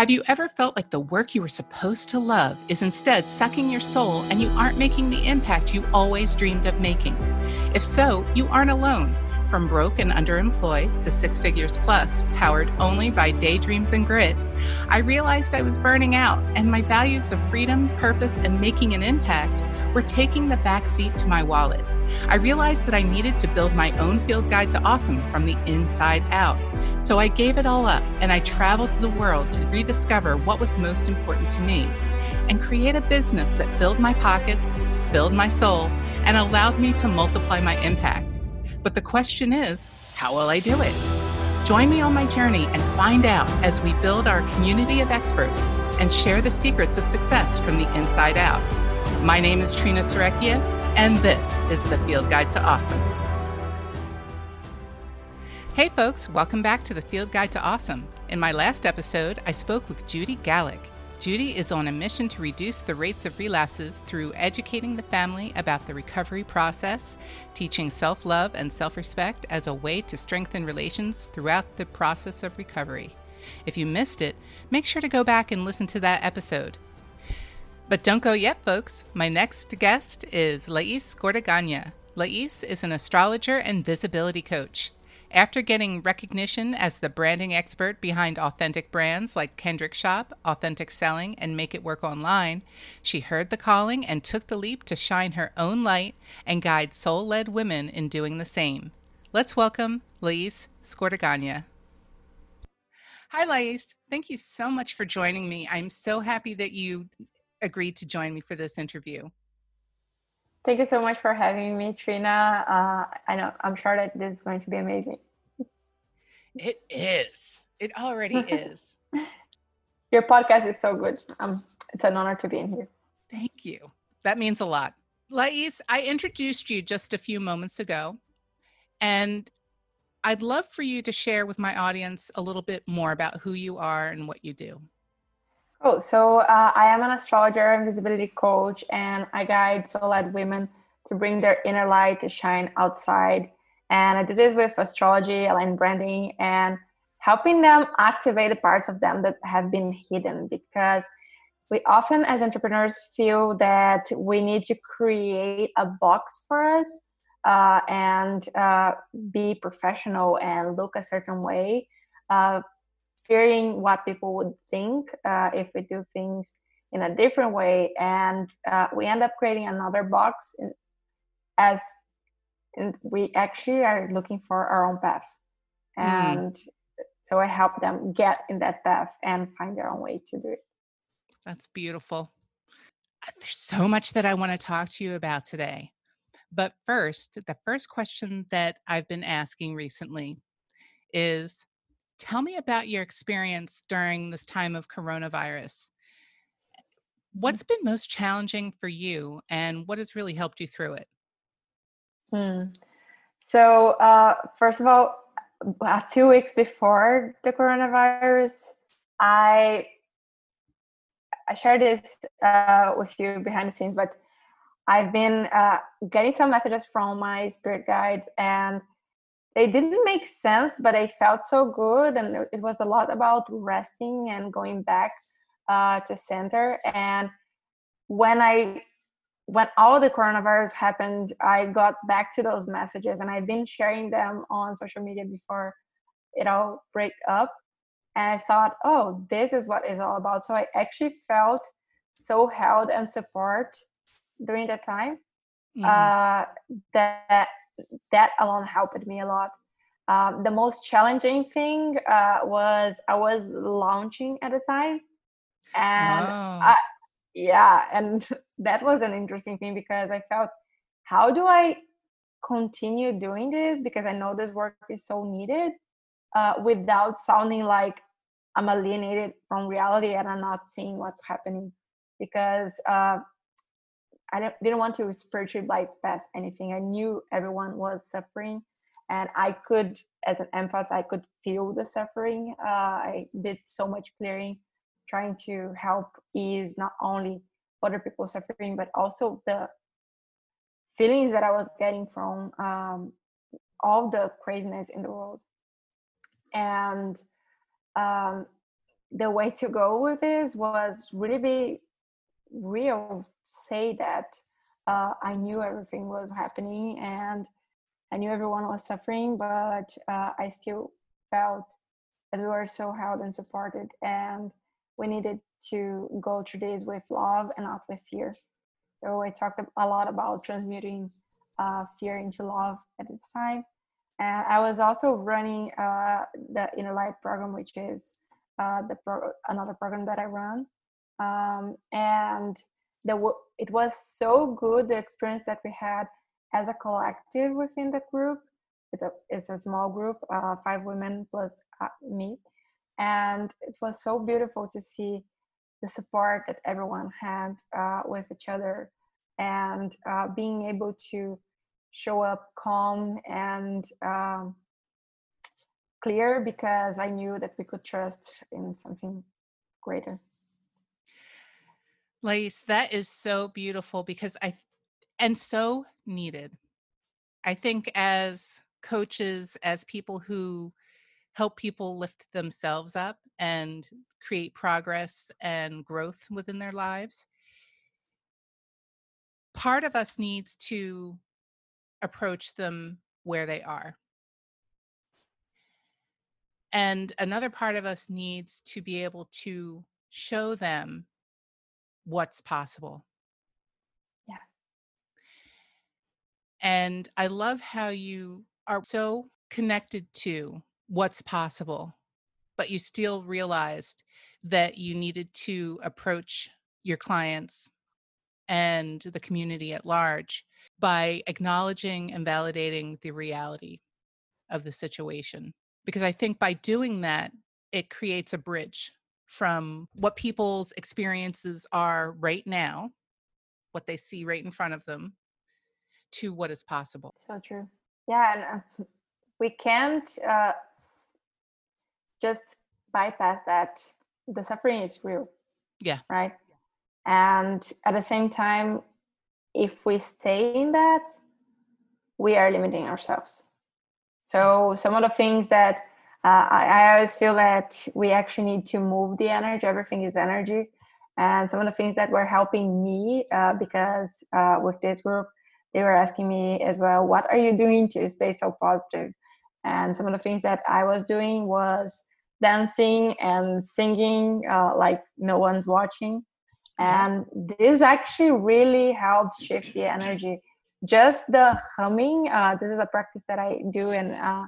Have you ever felt like the work you were supposed to love is instead sucking your soul and you aren't making the impact you always dreamed of making? If so, you aren't alone. From broke and underemployed to six figures plus, powered only by daydreams and grit, I realized I was burning out and my values of freedom, purpose, and making an impact were taking the back seat to my wallet. I realized that I needed to build my own field guide to awesome from the inside out. So I gave it all up and I traveled the world to rediscover what was most important to me and create a business that filled my pockets, filled my soul, and allowed me to multiply my impact. But the question is, how will I do it? Join me on my journey and find out as we build our community of experts and share the secrets of success from the inside out. My name is Trina Serecchia, and this is the Field Guide to Awesome. Hey, folks, welcome back to the Field Guide to Awesome. In my last episode, I spoke with Judy Gallick. Judy is on a mission to reduce the rates of relapses through educating the family about the recovery process, teaching self love and self respect as a way to strengthen relations throughout the process of recovery. If you missed it, make sure to go back and listen to that episode. But don't go yet, folks. My next guest is Lais Gordagana. Lais is an astrologer and visibility coach. After getting recognition as the branding expert behind authentic brands like Kendrick Shop, Authentic Selling, and Make It Work Online, she heard the calling and took the leap to shine her own light and guide soul led women in doing the same. Let's welcome Lais Scordigana. Hi, Lais. Thank you so much for joining me. I'm so happy that you agreed to join me for this interview. Thank you so much for having me, Trina. Uh, I know I'm sure that this is going to be amazing. It is. It already is. Your podcast is so good. Um, it's an honor to be in here. Thank you. That means a lot. Lais, I introduced you just a few moments ago, and I'd love for you to share with my audience a little bit more about who you are and what you do. Oh, so uh, I am an astrologer and visibility coach, and I guide soul-led women to bring their inner light to shine outside. And I do this with astrology, aligned branding, and helping them activate the parts of them that have been hidden. Because we often, as entrepreneurs, feel that we need to create a box for us uh, and uh, be professional and look a certain way. Fearing what people would think uh, if we do things in a different way and uh, we end up creating another box in, as and we actually are looking for our own path hmm. and mm. so i help them get in that path and find their own way to do it that's beautiful uh, there's so much that i want to talk to you about today but first the first question that i've been asking recently is Tell me about your experience during this time of coronavirus. Mm. What's been most challenging for you, and what has really helped you through it? Hmm. So, uh, first of all, a few weeks before the coronavirus, I I shared this uh, with you behind the scenes, but I've been uh, getting some messages from my spirit guides, and they didn't make sense, but I felt so good, and it was a lot about resting and going back uh, to center. And when I when all the coronavirus happened, I got back to those messages, and I've been sharing them on social media before it all break up. And I thought, oh, this is what it's all about. So I actually felt so held and support during that time mm-hmm. uh, that that alone helped me a lot. Um, the most challenging thing uh, was I was launching at the time, and oh. I, yeah, and that was an interesting thing because I felt, how do I continue doing this because I know this work is so needed uh, without sounding like I'm alienated from reality and I'm not seeing what's happening because uh, I didn't want to spiritually bypass anything. I knew everyone was suffering, and I could, as an empath, I could feel the suffering. Uh, I did so much clearing, trying to help ease not only other people suffering, but also the feelings that I was getting from um, all the craziness in the world. And um, the way to go with this was really be real say that uh, i knew everything was happening and i knew everyone was suffering but uh, i still felt that we were so held and supported and we needed to go through this with love and not with fear so i talked a lot about transmuting uh, fear into love at this time and I was also running uh, the Inner Light program, which is uh, the pro- another program that I run. Um, and the it was so good the experience that we had as a collective within the group. It's a, it's a small group, uh, five women plus uh, me. And it was so beautiful to see the support that everyone had uh, with each other and uh, being able to show up calm and um, clear because I knew that we could trust in something greater. Lace, that is so beautiful because I, and so needed. I think as coaches, as people who help people lift themselves up and create progress and growth within their lives, part of us needs to approach them where they are. And another part of us needs to be able to show them what's possible. Yeah. And I love how you are so connected to what's possible, but you still realized that you needed to approach your clients and the community at large by acknowledging and validating the reality of the situation. Because I think by doing that, it creates a bridge from what people's experiences are right now, what they see right in front of them, to what is possible. So true. Yeah, and uh, we can't uh, just bypass that. The suffering is real. Yeah. Right. And at the same time, if we stay in that, we are limiting ourselves. So some of the things that uh, I, I, always feel that we actually need to move the energy. Everything is energy, and some of the things that were helping me uh, because uh, with this group, they were asking me as well, "What are you doing to stay so positive?" And some of the things that I was doing was dancing and singing uh, like no one's watching and this actually really helps shift the energy just the humming uh, this is a practice that i do and uh,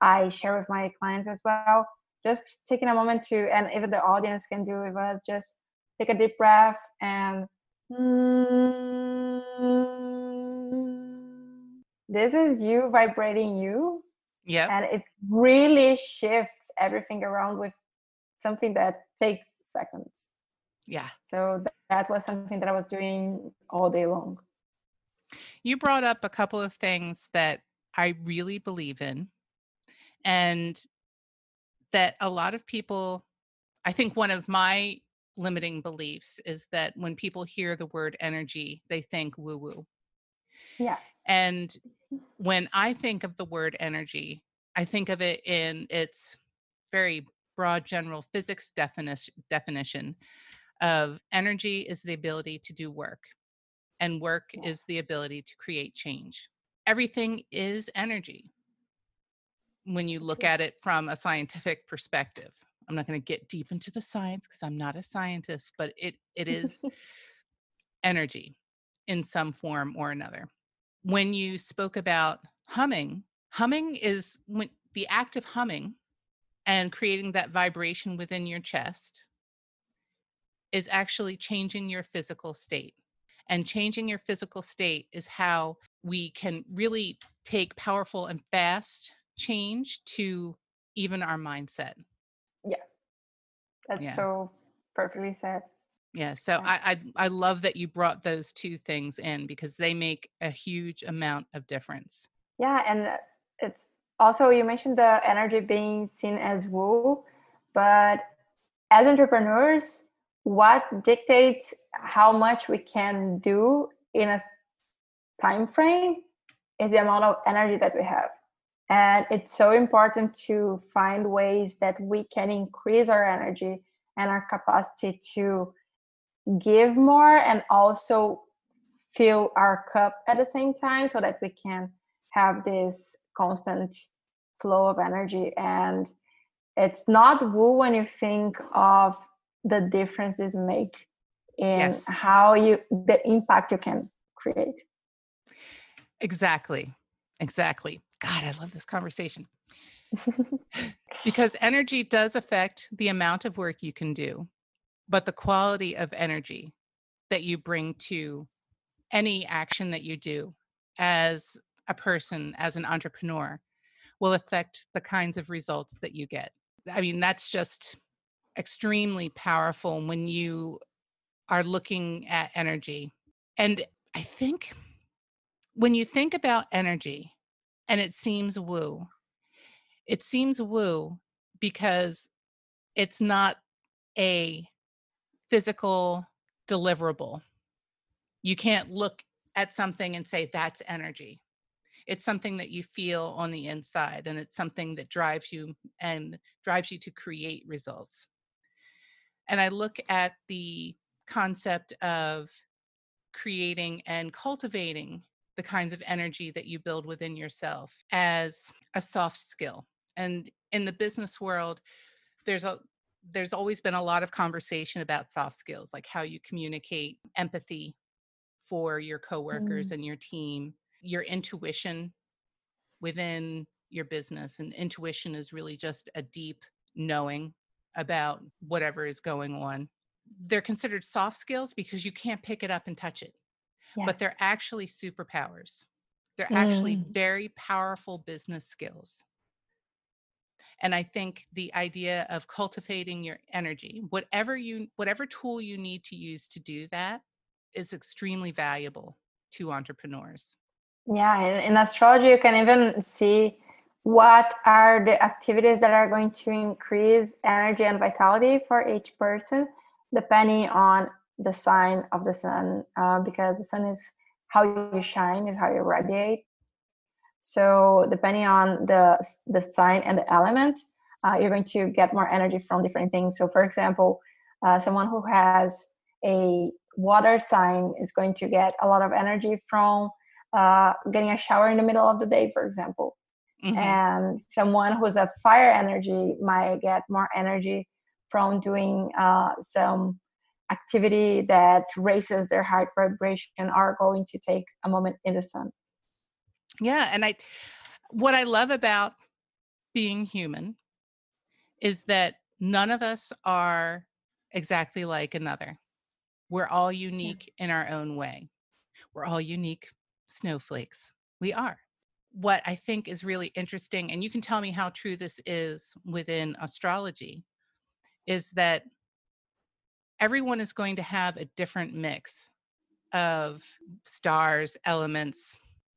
i share with my clients as well. Just taking a moment to and even the audience can do it was just take a deep breath and mm, this is you vibrating you. Yeah and it really shifts everything around with something that takes seconds. Yeah. So th- that was something that i was doing all day long. You brought up a couple of things that i really believe in and that a lot of people i think one of my limiting beliefs is that when people hear the word energy they think woo woo yeah. And when i think of the word energy i think of it in its very broad general physics definition definition of energy is the ability to do work and work yeah. is the ability to create change. Everything is energy when you look at it from a scientific perspective. I'm not going to get deep into the science because i'm not a scientist but it it is energy in some form or another. When you spoke about humming humming is when the act of humming and creating that vibration within your chest is actually changing your physical state. And changing your physical state is how we can really take powerful and fast change to even our mindset. Yeah. That's yeah. so perfectly said. Yeah, so I, I I love that you brought those two things in because they make a huge amount of difference. Yeah, and uh, it's also you mentioned the energy being seen as woo, but as entrepreneurs, what dictates how much we can do in a time frame is the amount of energy that we have and it's so important to find ways that we can increase our energy and our capacity to give more and also fill our cup at the same time so that we can have this constant flow of energy. And it's not woo when you think of the differences make in yes. how you the impact you can create. Exactly. Exactly god i love this conversation because energy does affect the amount of work you can do but the quality of energy that you bring to any action that you do as a person as an entrepreneur will affect the kinds of results that you get i mean that's just extremely powerful when you are looking at energy. And I think when you think about energy and it seems woo, it seems woo because it's not a physical deliverable. You can't look at something and say that's energy. It's something that you feel on the inside and it's something that drives you and drives you to create results. And I look at the concept of creating and cultivating the kinds of energy that you build within yourself as a soft skill. And in the business world, there's a there's always been a lot of conversation about soft skills, like how you communicate empathy for your coworkers mm. and your team, your intuition within your business. And intuition is really just a deep knowing about whatever is going on they're considered soft skills because you can't pick it up and touch it. Yeah. But they're actually superpowers. They're mm. actually very powerful business skills. And I think the idea of cultivating your energy, whatever you whatever tool you need to use to do that is extremely valuable to entrepreneurs. Yeah, in, in astrology you can even see what are the activities that are going to increase energy and vitality for each person depending on the sign of the sun, uh, because the sun is how you shine, is how you radiate. So depending on the the sign and the element, uh, you're going to get more energy from different things. So for example, uh, someone who has a water sign is going to get a lot of energy from uh, getting a shower in the middle of the day, for example. Mm-hmm. And someone who's a fire energy might get more energy from doing uh, some activity that raises their heart vibration are going to take a moment in the sun. Yeah, and I what I love about being human is that none of us are exactly like another. We're all unique yeah. in our own way. We're all unique snowflakes. We are. What I think is really interesting, and you can tell me how true this is within astrology, is that everyone is going to have a different mix of stars, elements,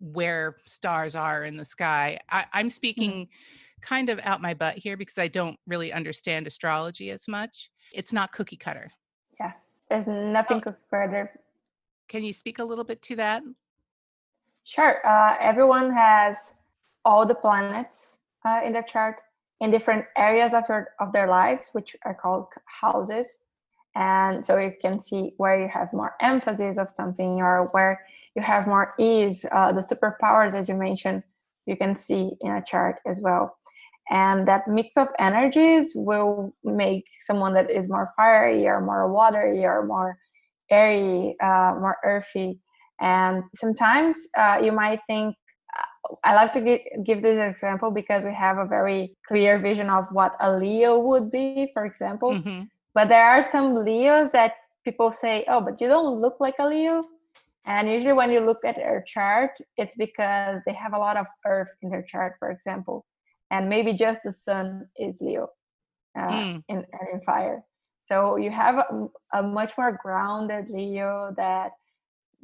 where stars are in the sky. I, am mm. speaking mm-hmm. kind of out my butt here because I don't really understand astrology as much. It's not cookie cutter. Yeah, there's nothing oh. cookie cutter. Can you speak a little bit to that? Sure. Uh, everyone has all the planets uh, in their chart in different areas of, your, of their lives, which are called houses. And so you can see where you have more emphasis of something or where you have more ease. Uh, the superpowers, as you mentioned, you can see in a chart as well. And that mix of energies will make someone that is more fiery or more watery or more airy, uh, more earthy. And sometimes uh, you might think I like to give, give this example because we have a very clear vision of what a Leo would be, for example. Mm-hmm. But there are some Leos that people say, oh, but you don't look like a Leo. And usually, when you look at their chart, it's because they have a lot of earth in their chart, for example. And maybe just the sun is Leo uh, mm. in, in fire. So you have a, a much more grounded Leo that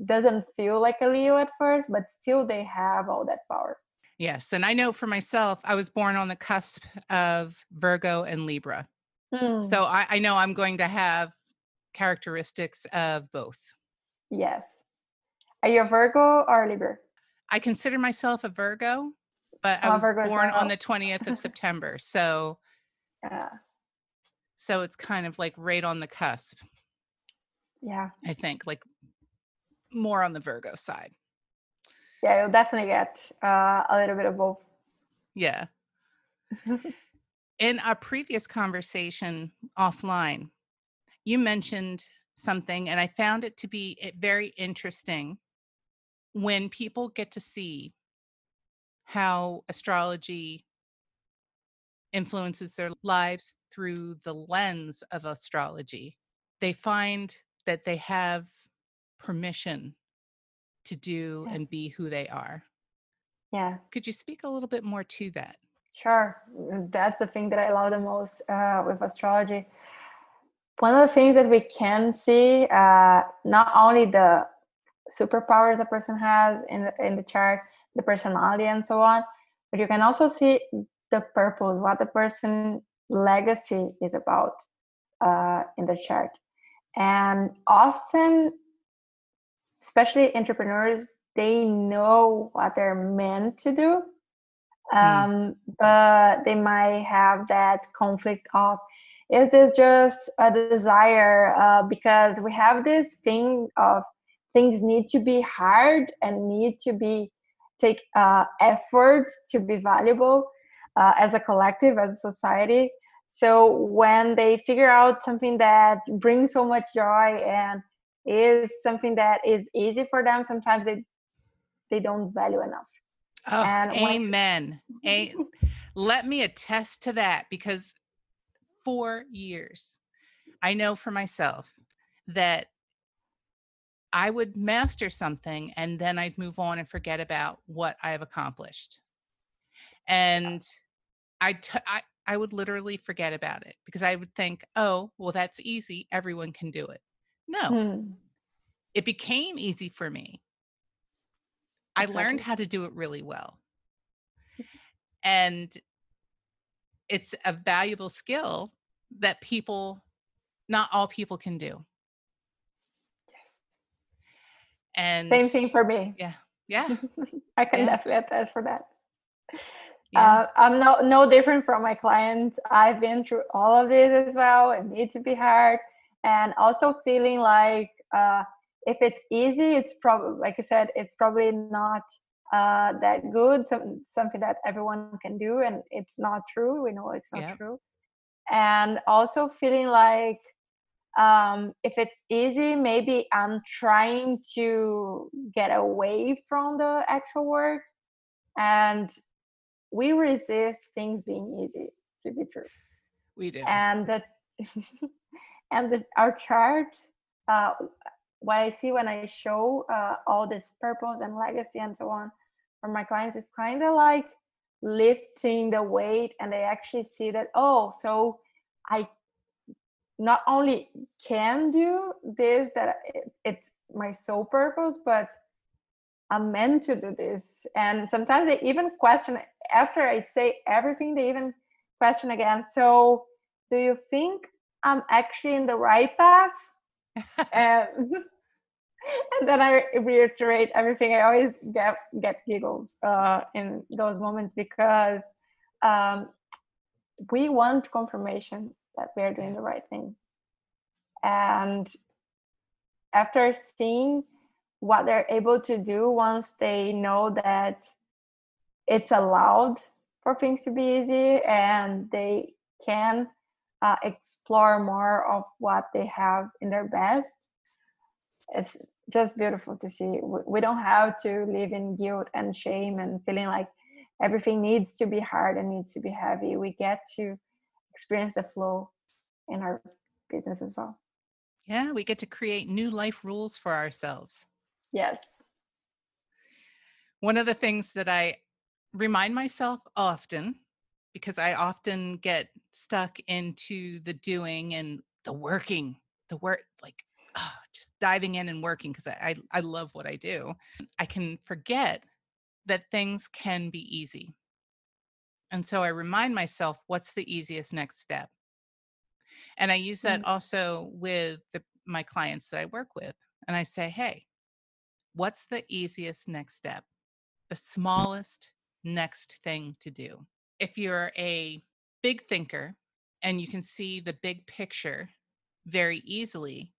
doesn't feel like a Leo at first, but still they have all that power. Yes. And I know for myself, I was born on the cusp of Virgo and Libra. Hmm. So I, I know I'm going to have characteristics of both. Yes. Are you a Virgo or a Libra? I consider myself a Virgo, but I was born on the 20th of September. So yeah. So it's kind of like right on the cusp. Yeah. I think like more on the Virgo side. Yeah, you'll definitely get uh, a little bit of both. Yeah. In our previous conversation offline, you mentioned something, and I found it to be eh, very interesting when people get to see how astrology influences their lives through the lens of astrology. They find that they have permission to do Yeah. and be who they are. Yeah, Could you speak a little bit more to that? Sure. That's the thing that I love the most uh, with astrology. One of the things that we can see, uh, not only the superpowers a person has in the, in the chart, the personality and so on, but you can also see the purpose, what the person legacy is about uh, in the chart. And often, especially entrepreneurs, they know what they're meant to do, um, but they might have that conflict of is this just a desire? Uh, because we have this thing of things need to be hard and need to be take uh, efforts to be valuable uh, as a collective as a society. So when they figure out something that brings so much joy and is something that is easy for them sometimes they they don't value enough Oh, And amen. A- let me attest to that because for years, I know for myself that I would master something and then I'd move on and forget about what I have accomplished. And I, t- I, I would literally forget about it because I would think, oh, well, that's easy. Everyone can do it. No, Hmm. it became easy for me. I learned how to do it really well. And it's a valuable skill that people, not all people can do. Yes. And Same thing for me. Yeah. Yeah. I can Yeah. definitely attest for that. yeah. Uh, I'm no no different from my clients. I've been through all of this as well. It needs to be hard, and also feeling like uh, if it's easy, it's probably like you said, it's probably not uh, that good. Some, something that everyone can do, and it's not true. We know it's not true. And also feeling like um, if it's easy, maybe I'm trying to get away from the actual work, and we resist things being easy to be true. we do. And that, and the, our chart, uh, what I see when I show uh, all this purpose and legacy and so on for my clients, it's kind of like lifting the weight, and they actually see that oh, so I not only can do this that it, it's my sole purpose but i'm meant to do this. And sometimes they even question after i say everything they even question again so do you think i'm actually in the right path and, and then i reiterate everything i always get get giggles uh, in those moments because um, we want confirmation that we're doing the right thing. And after seeing what they're able to do once they know that it's allowed for things to be easy and they can uh, explore more of what they have in their best, it's just beautiful to see. We, we don't have to live in guilt and shame and feeling like everything needs to be hard and needs to be heavy. We get to experience the flow in our business as well. yeah. We get to create new life rules for ourselves. Yes. One of the things that I remind myself often, because I often get stuck into the doing and the working, the work, like oh, just diving in and working, because I, I, I love what I do. I can forget that things can be easy. And so I remind myself what's the easiest next step. And I use that mm. also with the, my clients that I work with. And I say, hey, what's the easiest next step? The smallest next thing to do. If you're a big thinker and you can see the big picture very easily,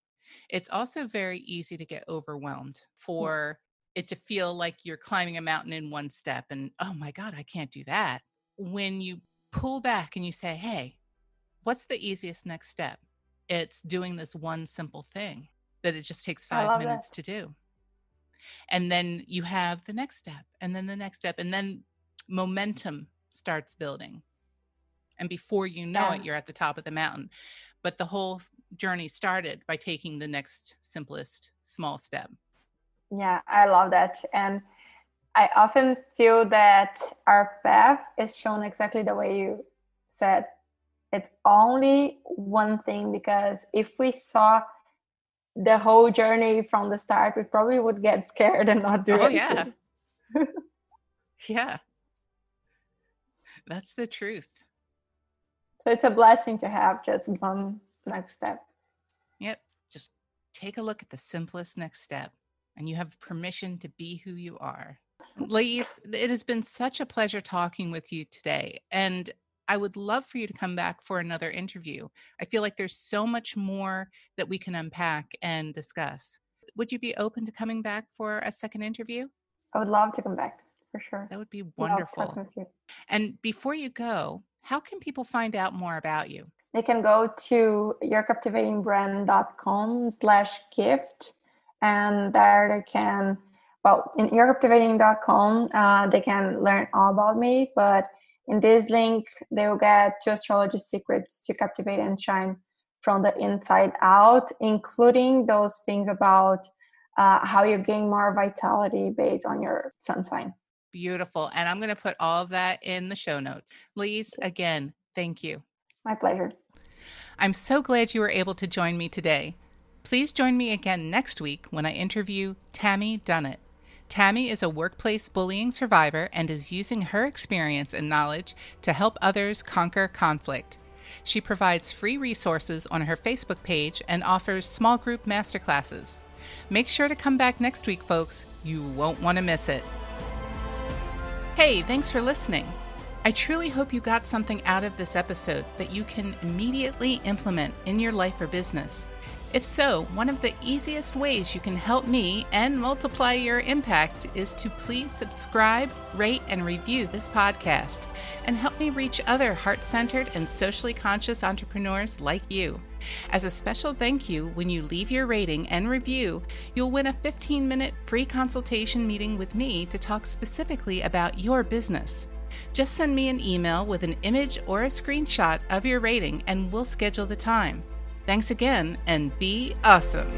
it's also very easy to get overwhelmed for yeah. it to feel like you're climbing a mountain in one step and, oh my God, I can't do that. When you pull back and you say, hey, what's the easiest next step? It's doing this one simple thing that it just takes five minutes to do. And then you have the next step, and then the next step, and then momentum starts building. And before you know yeah. it, you're at the top of the mountain. But the whole journey started by taking the next simplest small step. Yeah, I love that. And I often feel that our path is shown exactly the way you said. It's only one thing because if we saw the whole journey from the start, we probably would get scared and not do it. Oh, yeah. yeah. That's the truth. So it's a blessing to have just one next step. Yep. Just take a look at the simplest next step, and you have permission to be who you are. Ladies, it has been such a pleasure talking with you today. And I would love for you to come back for another interview. I feel like there's so much more that we can unpack and discuss. Would you be open to coming back for a second interview? I would love to come back for sure. That would be wonderful. And before you go, how can people find out more about you? They can go to yourcaptivatingbrand.com slash gift and there they can well in yourcaptivating.com uh, they can learn all about me but in this link they will get two astrology secrets to captivate and shine from the inside out including those things about uh, how you gain more vitality based on your sun sign Beautiful. And I'm going to put all of that in the show notes. Lise, again, thank you. My pleasure. I'm so glad you were able to join me today. Please join me again next week when I interview Tammy Dunnett. Tammy is a workplace bullying survivor and is using her experience and knowledge to help others conquer conflict. She provides free resources on her Facebook page and offers small group masterclasses. Make sure to come back next week, folks. You won't want to miss it. Hey, thanks for listening. I truly hope you got something out of this episode that you can immediately implement in your life or business. If so, one of the easiest ways you can help me and multiply your impact is to please subscribe, rate, and review this podcast and help me reach other heart centered and socially conscious entrepreneurs like you. As a special thank you, when you leave your rating and review, you'll win a 15 minute free consultation meeting with me to talk specifically about your business. Just send me an email with an image or a screenshot of your rating and we'll schedule the time. Thanks again and be awesome.